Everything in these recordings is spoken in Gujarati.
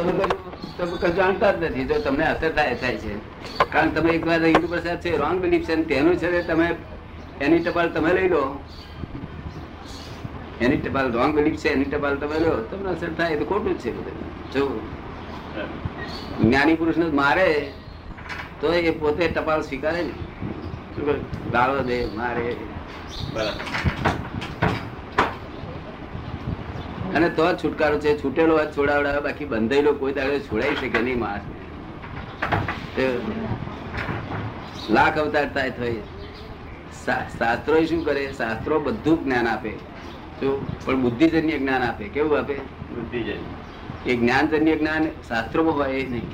તમે જાણતા જ નથી જો તમને અસર થાય થાય છે. કારણ તમે એક વાર હિન્દુ પ્રસાદ છે રોંગ બિલીફ છે તેનું છે તમે એની ટપાલ તમે લઈ લો. એની ટપાલ રોંગ બિલીફ છે એની ટપાલ તમે લો તમને અસર થાય તો ખોટું જ છે બધું. જો જ્ઞાની પુરુષને મારે તો એ પોતે ટપાલ સ્વીકારે ને. દાળો દે મારે. અને તો જ છુટકારો છે. છૂટેલો હાથ છોડાવડાવે બાકી બંધાયેલો કોઈ દાડો છોડાઈ શકે નહીં માણસ. લાખ અવતાર થાય થઈ શાસ્ત્રો શું કરે? શાસ્ત્રો બધું જ્ઞાન આપે. પણ બુદ્ધિજન્ય જ્ઞાન આપે. કેવું આપે? એ જ્ઞાનજન્ય જ્ઞાન શાસ્ત્રોમાં હોય એ નહીં.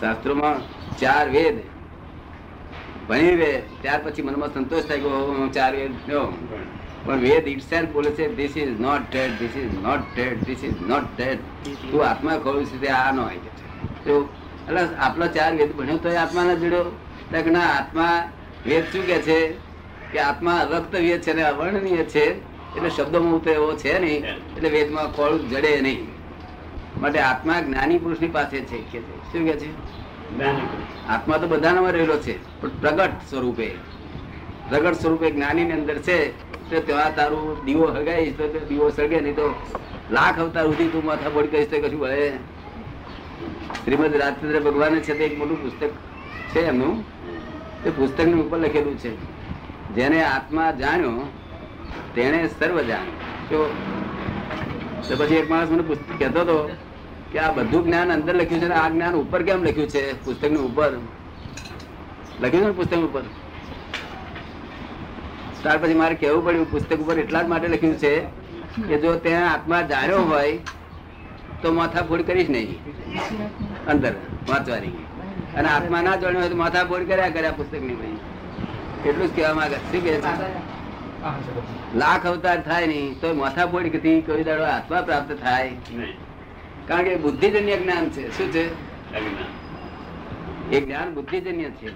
શાસ્ત્રોમાં ચાર વેદ. ભણી વેદ ત્યાર પછી મનમાં સંતોષ થાય કે ચાર વેદ. પણ વેદ ઇટસેલ્ફ બોલે છે this is not dead this is not dead this is not dead તું આત્મા ખોલું છે તે આ નો હોય છે. તો એટલે આપણો ચાર વેદ ભણ્યો તો આત્મા ના જડ્યો ના આત્મા વેદ શું કે છે? કે આત્મા રક્ત વેદ છે ને અવર્ણનીય છે. એટલે શબ્દોમાં તો એવો છે નહીં. એટલે વેદમાં ખોળ જડે નહીં. માટે આત્મા જ્ઞાની પુરુષની પાસે છે કે શું કે છે? આત્મા તો બધાનામાં રહેલો છે. પણ પ્રગટ સ્વરૂપે. પ્રગટ સ્વરૂપે જ્ઞાની ની અંદર છે, તો ત્યાં તારું દીવો હગાઈશ તો દીવો સળગે, નહીં તો લાખ અવતાર સુધી તું માથા બોડ કહીશ તો કશું ભલે. શ્રીમદ રાજચંદ્ર ભગવાન છે તે એક મોટું પુસ્તક છે એમનું. તે પુસ્તકની ઉપર લખેલું છે, જેને આત્મા જાણ્યો, તેણે સર્વ જાણ્યો. તો પછી એક માણસ મને પુસ્તક કહેતો હતો કે આ બધું જ્ઞાન અંદર લખ્યું છે ને આ જ્ઞાન ઉપર કેમ લખ્યું છે પુસ્તકની ઉપર? લખ્યું છે ને પુસ્તક ઉપર? ત્યાર પછી મારે કેવું પડ્યું પુસ્તક ઉપર એટલા જ માટે લખ્યું છે કે જો ત્યાં આત્મા જાણ્યો હોય તો માથાફોડ કરીશ નહીં. અંદર વાંચવાની. અને આત્મા ના જાણ્યો હોય તો માથાફોડ કર્યા કર્યા પુસ્તકની ભાઈ એટલું જ કહેવા માંગે. શું કે લાખ અવતાર થાય નહીં તો માથાફોડથી કોઈ દાડો આત્મા પ્રાપ્ત થાય કારણ કે બુદ્ધિજન્ય જ્ઞાન છે. શું છે? એ જ્ઞાન બુદ્ધિજન્ય છે.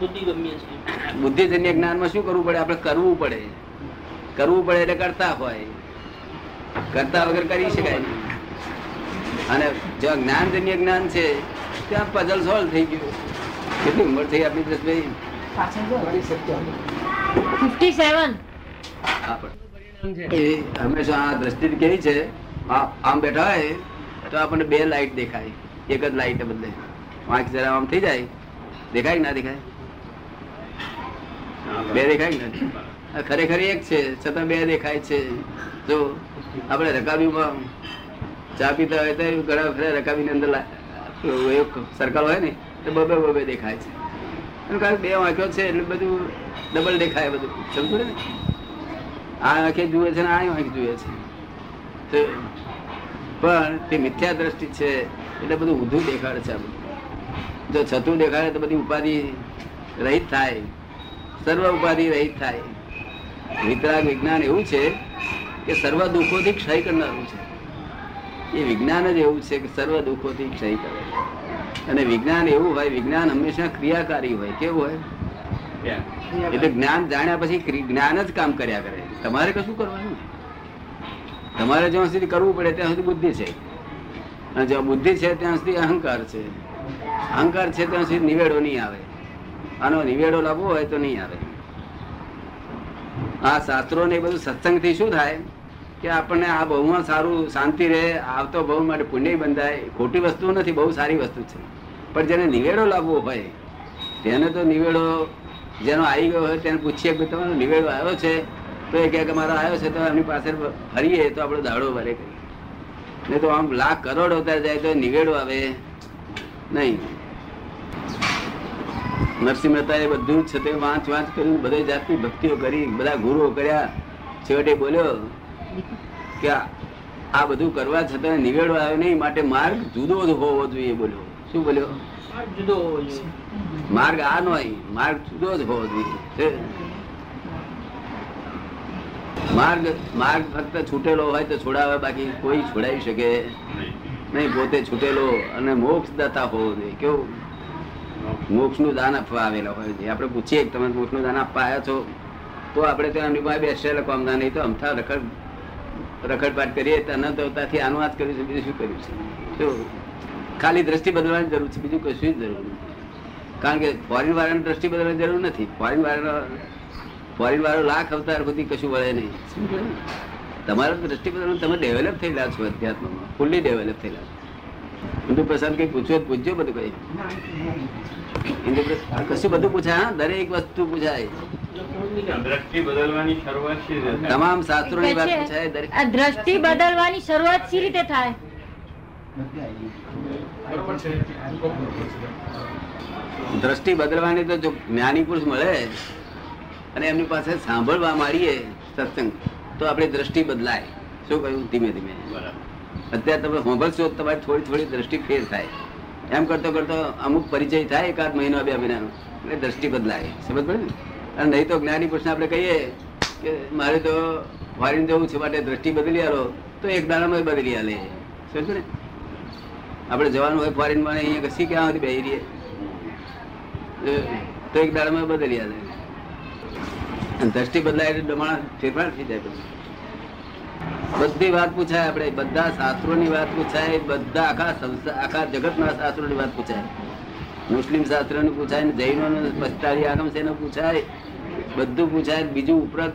બુદ્ધિજન્ય જ્ઞાનમાં શું કરવું પડે? આપણે કરવું પડે. કરવું પડે એટલે કરતા હોય. કરતા વગર કરી શકાય નહીં. અને જો જ્ઞાનજન્ય જ્ઞાન છે ત્યાં પઝલ સોલ્વ થઈ ગયું. કેટલી ઉંમર થઈ આપણી એ હંમેશા આ દ્રષ્ટિ કેવી છે? આમ બેઠા હોય તો આપણને બે લાઈટ દેખાય. એક જ લાઈટ બદલે. વાંક જરા આમ થઈ જાય. દેખાય ના દેખાય? બે દેખાય ને ખરેખર એક છે, છતાં બે દેખાય છે. જો આપણે રકાબીમાં ચા પીતા હોય તો ઘણા વખત રકાબીની અંદર એક સર્કલ હોય ને, તો બબે બબે દેખાય છે. એનું કારણ બે વાંખ્યો છે, એટલે બધું ડબલ દેખાય બધું. સમજો ને? આ આંખે જુએ છે ને આ આંખ જુએ છે. તો પણ તે મિથ્યા દ્રષ્ટિ છે, એટલે બધું ઊંધું દેખાડે છે બધું. જો છતું દેખાડે તો બધી ઉપાધિ રહિત થાય. સર્વ ઉપાધિ રહિત થાય. વિતરાગ વિજ્ઞાન એવું છે કે સર્વ દુઃખોથી ક્ષય કરનારું છે. એ વિજ્ઞાન જ એવું છે કે સર્વ દુઃખોથી ક્ષય કરે. અને વિજ્ઞાન એવું હોય વિજ્ઞાન હંમેશા ક્રિયાકારી હોય. કેવું હોય? એટલે જ્ઞાન જાણ્યા પછી જ્ઞાન જ કામ કર્યા કરે. તમારે કશું કરવાનું તમારે જ્યાં સુધી કરવું પડે ત્યાં સુધી બુદ્ધિ છે. અને જ્યાં બુદ્ધિ છે ત્યાં સુધી અહંકાર છે. અહંકાર છે ત્યાં સુધી નિવેડો નહીં આવે. આનો નિવેડો લાવવો હોય તો નહીં આવે. આ શાસ્ત્રો ને બધું સત્સંગથી શું થાય? કે આપણને આ બહુમાં સારું શાંતિ રહે, આવતો બહુ માટે પુણ્ય બંધાય, ખોટી વસ્તુ નથી, બહુ સારી વસ્તુ છે. પણ જેને નિવેડો લાવવો હોય, તેને તો નિવેડો જેનો આવી ગયો હોય તેને પૂછીએ કે તમારો નિવેડો આવ્યો છે? તો એ કહે કે મારો આવ્યો છે, તો એમની પાસે ફરીએ, તો આપણો દાડો ભરે કરીએ નહીં તો આમ લાખ કરોડ હોતા જાય તો નિવેડો આવે. નહીં. નરસિંહ મહેતા એ બધું છે તે વાંચ વાંચ કર્યું બધે જાતની ભક્તિઓ કરી બધા ગુરુઓ કર્યા. છેવટે બોલ્યો કે આ- બધું કરવા છતાં નિવેડો આવ્યો નહીં માટે માર્ગ જુદો જ હોવો જોઈએ બોલ્યો. શું બોલ્યો? જુદો માર્ગ આ નો માર્ગ જુદો જ હોવો જોઈએ. છે. માર્ગ માર્ગ ફક્ત છૂટેલો હોય તો છોડાવે બાકી કોઈ છોડાવી શકે. નહીં. પોતે છૂટેલો અને મોક્ષ દાતા હોવો જોઈએ. કેવું? મોક્ષનું દાન આપવા આવેલા હોય છે. આપણે પૂછીએ, તમે મોક્ષનું દાન આપવા આવ્યા છો, તો આપણે તો એમની પાસે બેસે કામદાર નહીં. તો અમથા રખડ, રખડપાટ કરીએ, તો અનંત અવતારથી આનું આ કર્યું છે, બીજું શું કર્યું છે? શું ખાલી દ્રષ્ટિ બદલવાની જરૂર છે, બીજું કશું જ જરૂર નથી. કારણ કે ફોરેન વાળાની દ્રષ્ટિ બદલવાની જરૂર નથી. ફોરેન વાળાનો ફોરેન વાળો લાખ અવતાર સુધી કશું વળે નહીં? તમારો દ્રષ્ટિ બદલવાનું, તમે ડેવલપ થયેલા છો અધ્યાત્મમાં ફૂલ્લી ડેવલપ થયેલા છો. પ્રસાદ કઈ પૂછ્યો પૂછજો બધું કઈ. ઇન્દુ કશું બધું પૂછાય હા દરેક વસ્તુ પૂછાય? તમામ શાસ્ત્રો ની વાત પૂછાય દરેક આ દ્રષ્ટિ બદલવાની શરૂઆત સી રીતે થાય? દ્રષ્ટિ બદલવાની તો જો જ્ઞાની પુરુષ મળે અને એમની પાસે સાંભળવા માંડીએ સત્સંગ તો આપણી દ્રષ્ટિ બદલાય. શું કહ્યું? ધીમે ધીમે. બરાબર. અત્યારે તમે સાંભળશો તમારી થોડી થોડી દ્રષ્ટિ ફેર થાય. એમ કરતો કરતો અમુક પરિચય થાય એકાદ મહિનો, બે મહિનાનો. એટલે દ્રષ્ટિ બદલાય. સમજ પડે ને? અને નહીં તો જ્ઞાની પુરુષને આપણે કહીએ કે મારે તો ફોરેન જવું છે માટે દ્રષ્ટિ બદલી આલો, તો એક દાડામાં બદલી આલે. સમજ ને? આપણે જવાનું હોય ફોરેનમાં અહીંયા કશી ક્યાં સુધી બેહી રહીએ? તો એક દાડામાં બદલી આલે. દ્રષ્ટિ બદલાય એટલે ડમાણા ફેરફાર થઈ જાય પછી. બધી વાત પૂછાય આપણે, બધા શાસ્ત્રોની વાત પૂછાય, બધા આખા આખા જગતના શાસ્ત્રોની વાત પૂછાય મુસ્લિમ શાસ્ત્રોનું પૂછાય, ને જૈનોનું, પસ્તારી આગમ છે પૂછાય, બધું પૂછાય, બીજું ઉપરાંત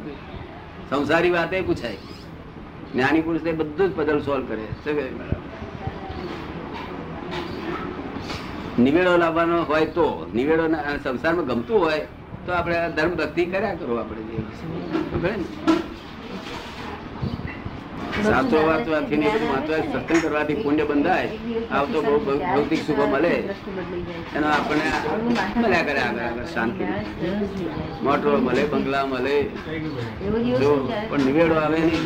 સંસારી વાતે પૂછાય જ્ઞાની પુરુષ એ બધું જ પદલ સોલ્વ કરે શું? નિવેડો લાવવાનો હોય તો, નિવેડો સંસારમાં ગમતું હોય, તો આપણે ધર્મ ભક્તિ કર્યા કરો આપણે જે. ખબર વાત શાસ્ત્રો વાંચવાથી ને બધું વાંચવાથી સત્સંગ કરવાથી પુણ્ય બંધાય આવતો બહુ ભૌતિક સુખો મળે એનો આપણે મળ્યા કરે આગળ આગળ શાંતિ. મોટરો મળે બંગલા મળે જો પણ નિવેડો આવે નહીં.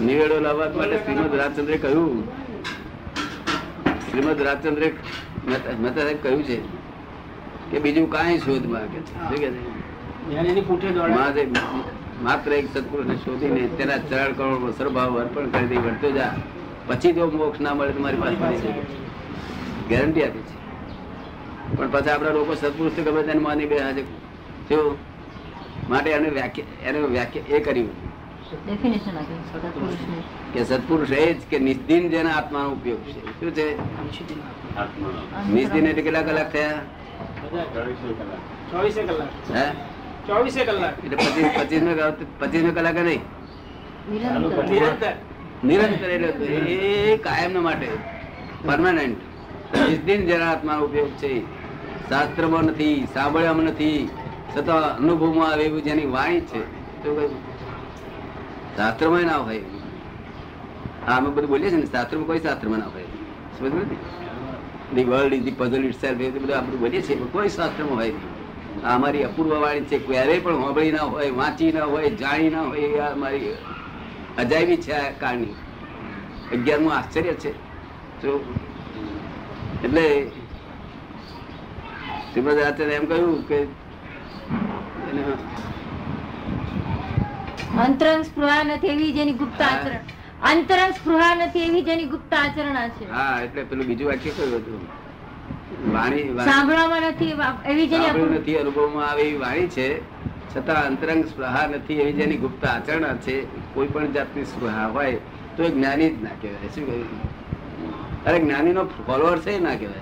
નિવેડો લાવવા માટે શ્રીમદ રાજચંદ્રે કહ્યું. શ્રીમદ રાજચંદ્રે મહેતા કહ્યું છે કે બીજું કાંઈ શોધમાં કે મહાદેવ માત્ર એક સત્પુરુષને શોધીને તેના ચરણ કરોડ સરભાવ અર્પણ કરી દઈ વળતો જા. પછી જો મોક્ષ ના મળે તો મારી પાસે ગેરંટી આપી છે. પણ પછી આપણા લોકો સત્પુરુષ ગમે તેને માની બે છે? જો માટે એને વ્યાખ્યા એને વ્યાખ્યા એ કર્યું. ડેફિનેશન આપી સત્પુરુષની. કે સત્પુરુષ એ જ કે નિસ્દિન જેના આત્માનો ઉપયોગ છે. શું છે. નિસ્દિન એટલે કેટલા કલાક થયા? ચોવીસે કલાક. હે? ચોવીસે કલાક. એટલે પચીસ પચીસ પચીસ કલાક નહીં. નિરંતર. નિરંતર. નિરંતર એટલે એ કાયમ માટે. પરમાનન્ટ નિસ્દિન જેના આત્માનો ઉપયોગ છે. શાસ્ત્રમાં નથી સાંભળ્યામાં નથી. છતાં અનુભવમાં આવે એવું જેની વાણી છે તો શાસ્ત્રમાં ના હોય. હા અમે બધું બોલીએ છીએ ને શાસ્ત્રમાં કોઈ શાસ્ત્રમાં ના હોય. સમજ નથી the world is the puzzle itself એ બધું આપણે બોલીએ છીએ કોઈ શાસ્ત્રમાં હોય નહીં. આ અમારી અપૂર્વ વાણી છે ક્યારેય પણ હોંભળી ના હોય વાંચી ના હોય જાણી ના હોય એ અમારી અજાયબી છે આ કાળની. અગિયારમું આશ્ચર્ય છે. જો એટલે શ્રીમદ આચાર્ય એમ કહ્યું કે અંતરંગ સ્પૃહા નથી એવી જેની ગુપ્ત આચરણ. અંતરંગ સ્પૃહા નથી એવી જેની ગુપ્ત આચરણ છે. હા એટલે પેલું બીજું વાક્ય કયું હતું? વાણી વાણી- સાંભળવામાં નથી એવી જેની નથી અનુભવમાં આવે એવી વાણી છે. છતાં અંતરંગ સ્પૃહા નથી એવી જેની ગુપ્ત આચરણ છે કોઈ પણ જાતની સ્પૃહા હોય તો એ જ્ઞાની જ ના કહેવાય. શું કહ્યું? અરે જ્ઞાનીનો ફોલોઅર છે એ ના કહેવાય.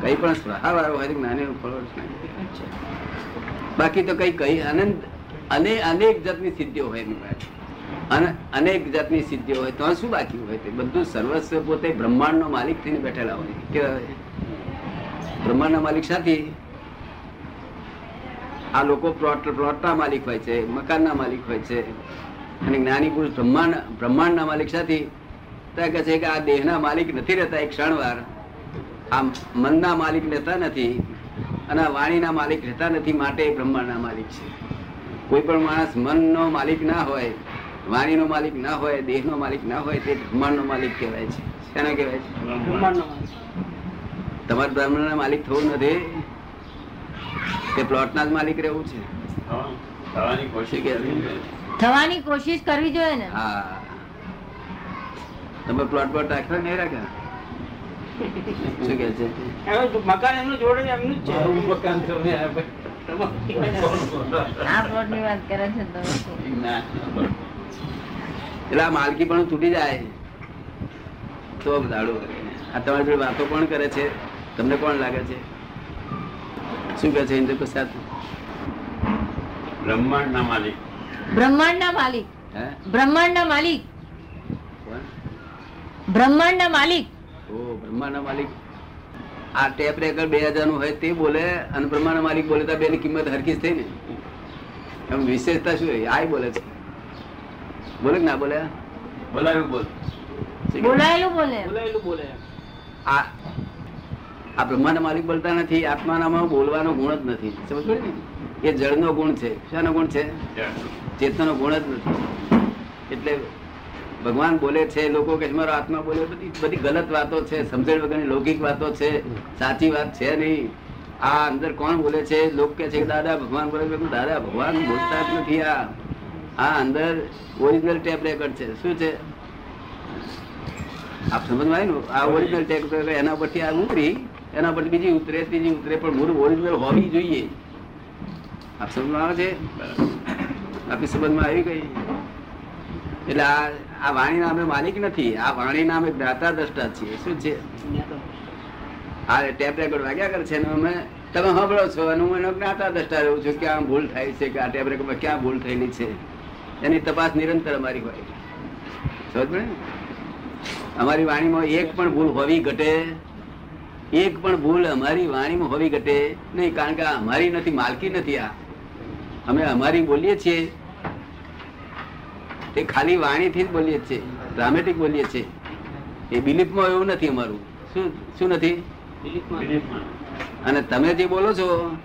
કઈ પણ સ્પૃહા વાળો હોય જ્ઞાનીનો ફોલોઅર ના કહેવાય. બાકી તો કઈ કઈ આનંદ અને અનેક જાતની સિદ્ધિઓ હોય એની પાસે. અને અનેક જાતની સિદ્ધિઓ હોય તો શું બાકી હોય? તે બધું સર્વસ્વ પોતે બ્રહ્માંડનો માલિક થઈને બેઠેલા હોય. કેવા? બ્રહ્માંડના માલિક સાથી. આ લોકો પ્લોટ પ્લોટના માલિક હોય છે, મકાનના માલિક હોય છે. અને જ્ઞાની પુરુષ બ્રહ્માંડ બ્રહ્માંડના માલિક સાથી. ત્યાં કહે છે કે આ દેહના માલિક નથી રહેતા એક ક્ષણવાર. આ મનના માલિક રહેતા નથી અને વાણીના માલિક રહેતા નથી માટે બ્રહ્માંડના માલિક છે. કોઈ પણ માણસ મનનો માલિક ના હોય, વાણીનો માલિક ના હોય, દેહનો માલિક ના હોય, તે બ્રહ્માંડનો માલિક કહેવાય છે. શેના કહેવાય છે? બ્રહ્માંડનો માલિક. તમારે ના માલિક થવું નથી. તે પ્લોટના જ માલિક રહેવું છે. થવાની કોશિશ કરવી જોઈએ. ને? હા. તમે પ્લોટ પર રાખ્યો નહીં રાખ્યા શું કે છે? મકાન એમનું જોડે એમનું જ છે. આ પ્લોટની વાત કરે છે તમે એટલે આ માલકી પણ તૂટી જાય. તો દાડો આ તમારી જોડે વાતો કોણ કરે છે? તમને કોણ લાગે છે? શું કહે છે ઇન્દ્ર પ્રસાદ? બ્રહ્માંડના માલિક. બ્રહ્માંડના માલિક. બ્રહ્માંડના માલિક. કોણ? બ્રહ્માંડના માલિક. ઓ બ્રહ્માના માલિક. આ ટેપ રેકર્ડ બે હજારનું હોય તે બોલે અને બ્રહ્માના માલિક બોલે તો બેની કિંમત હરકી થઈ ને. એમ વિશેષતા શું હોય આય બોલે છે. બોલે કે ના બોલે? બોલાયું બોલ. બોલાયેલું બોલે. બોલાયેલું બોલે. આ આ બ્રહ્માના માલિક બોલતા નથી, આત્માનામાં બોલવાનો ગુણ જ નથી. સમજ ને? એ જળનો ગુણ છે. શાનો ગુણ છે? ચેતનાનો ગુણ જ નથી. એટલે ભગવાન બોલે છે, લોકો કે મારો આત્મા બોલે બધી બધી ગલત વાતો છે, સમજણ વગરની લૌકિક વાતો છે. સાચી વાત છે નહીં. આ અંદર કોણ બોલે છે? લોકો કે છે દાદા, ભગવાન બોલે છે. દાદા, ભગવાન બોલતા જ નથી આ. આ અંદર ઓરિજિનલ ટેપ રેકર્ડ છે. શું છે? આપ સમજમાં આવ્યું? આ ઓરિજિનલ ટેપ રેકર્ડ એના પરથી આ ઉતરી એના પર બીજી ઉતરે, ત્રીજી ઉતરે, પણ મૂળ ઓરિજિનલ હોવી જોઈએ. આપ સમજમાં આવે છે. આપી સંબંધમાં આવી ગઈ. એટલે આ આ વાણી નામે માલિક નથી. આ વાણી નામે જ્ઞાતા દ્રષ્ટા છીએ. શું છે? આ ટેપ રેકોર્ડ વાગ્યા કરે છે અમે, તમે સાંભળો છો અને હું એનો જ્ઞાતા દ્રષ્ટા રહું છું કે આમ ભૂલ થાય છે, કે આ ટેપ રેકોર્ડમાં ક્યાં ભૂલ થયેલી છે. એની તપાસ નિરંતર અમારી હોય. સમજ? અમારી વાણીમાં એક પણ ભૂલ હોવી ઘટે. એક પણ ભૂલ અમારી વાણીમાં હોવી ઘટે નહીં કારણ કે અમારી નથી માલકી નથી આ. અમે અમારી બોલીએ છીએ. તે ખાલી વાણીથી જ બોલીએ છીએ ડ્રામેટિક બોલીએ છીએ. એ બિલીફમાં એવું નથી અમારું. શું શું નથી. અને તમે જે બોલો છો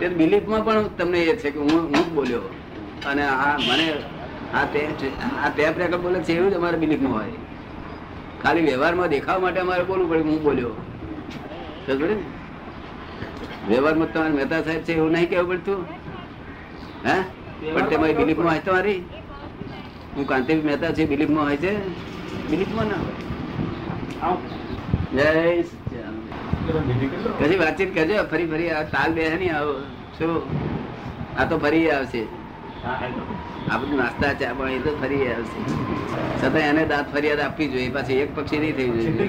તે બિલીફમાં પણ તમને એ છે કે હું હું જ બોલ્યો. અને આ મને આ તે- આ ટેપ રેકર્ડ બોલે છે એવું જ અમારે બિલીફમાં હોય. ખાલી વ્યવહારમાં દેખાવા માટે અમારે બોલવું પડે હું બોલ્યો? વ્યવહારમાં તમારે મહેતા સાહેબ છે એવું નહીં કેવું પડતું? હે? પણ તમારી બિલીફમાં હોય તમારી હું કાંતિ મહેતા છે બિલીફમાં હોય છે. બિલીફમાં ના હોય. પછી વાતચીત કરજો ફરી ફરી આ તાલ બે નહીં આવો. શું? આ તો ફરી આવશે. આ બધું નાસ્તા ચા એ તો ફરી આવશે. છતાં એને દાંત ફરિયાદ આપવી જોઈએ. પાછી એક પક્ષી નહીં થઈ જોઈએ.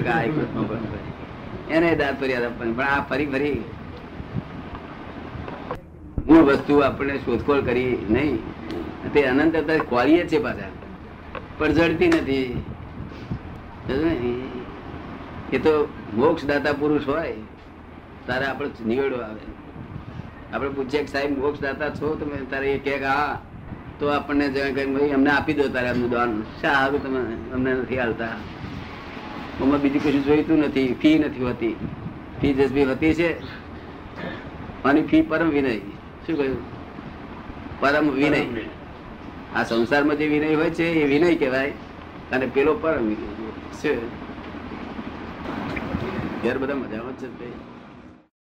એને દાંત ફરિયાદ આપવાની પણ આ ફરી ફરી મૂળ વસ્તુ આપણે શોધખોળ કરી નહીં. તે અનંત અત્યારે ખોરીએ છે પાછા. પણ જડતી નથી. એ તો મોક્ષ દાતા પુરુષ હોય, તારે આપણે નિવેડો આવે. આપણે પૂછીએ કે સાહેબ મોક્ષ દાતા છો તમે? તારે એ કે હા. તો આપણને જ્યાં કે ભાઈ, અમને આપી દો તારે એમનું દાન હારું તમે અમને નથી હાલતા. આમાં બીજું કશું જોઈતું નથી ફી નથી હોતી. ફી જસબી હોતી છે અને ફી પરમ વિનય. શું કહ્યું? પરમ વિનય. આ સંસારમાં જે વિનય હોય છે એ વિનય કહેવાય. અને પેલો પરમ વિનય. છે ઘેર બધા મજામાં છે ભાઈ.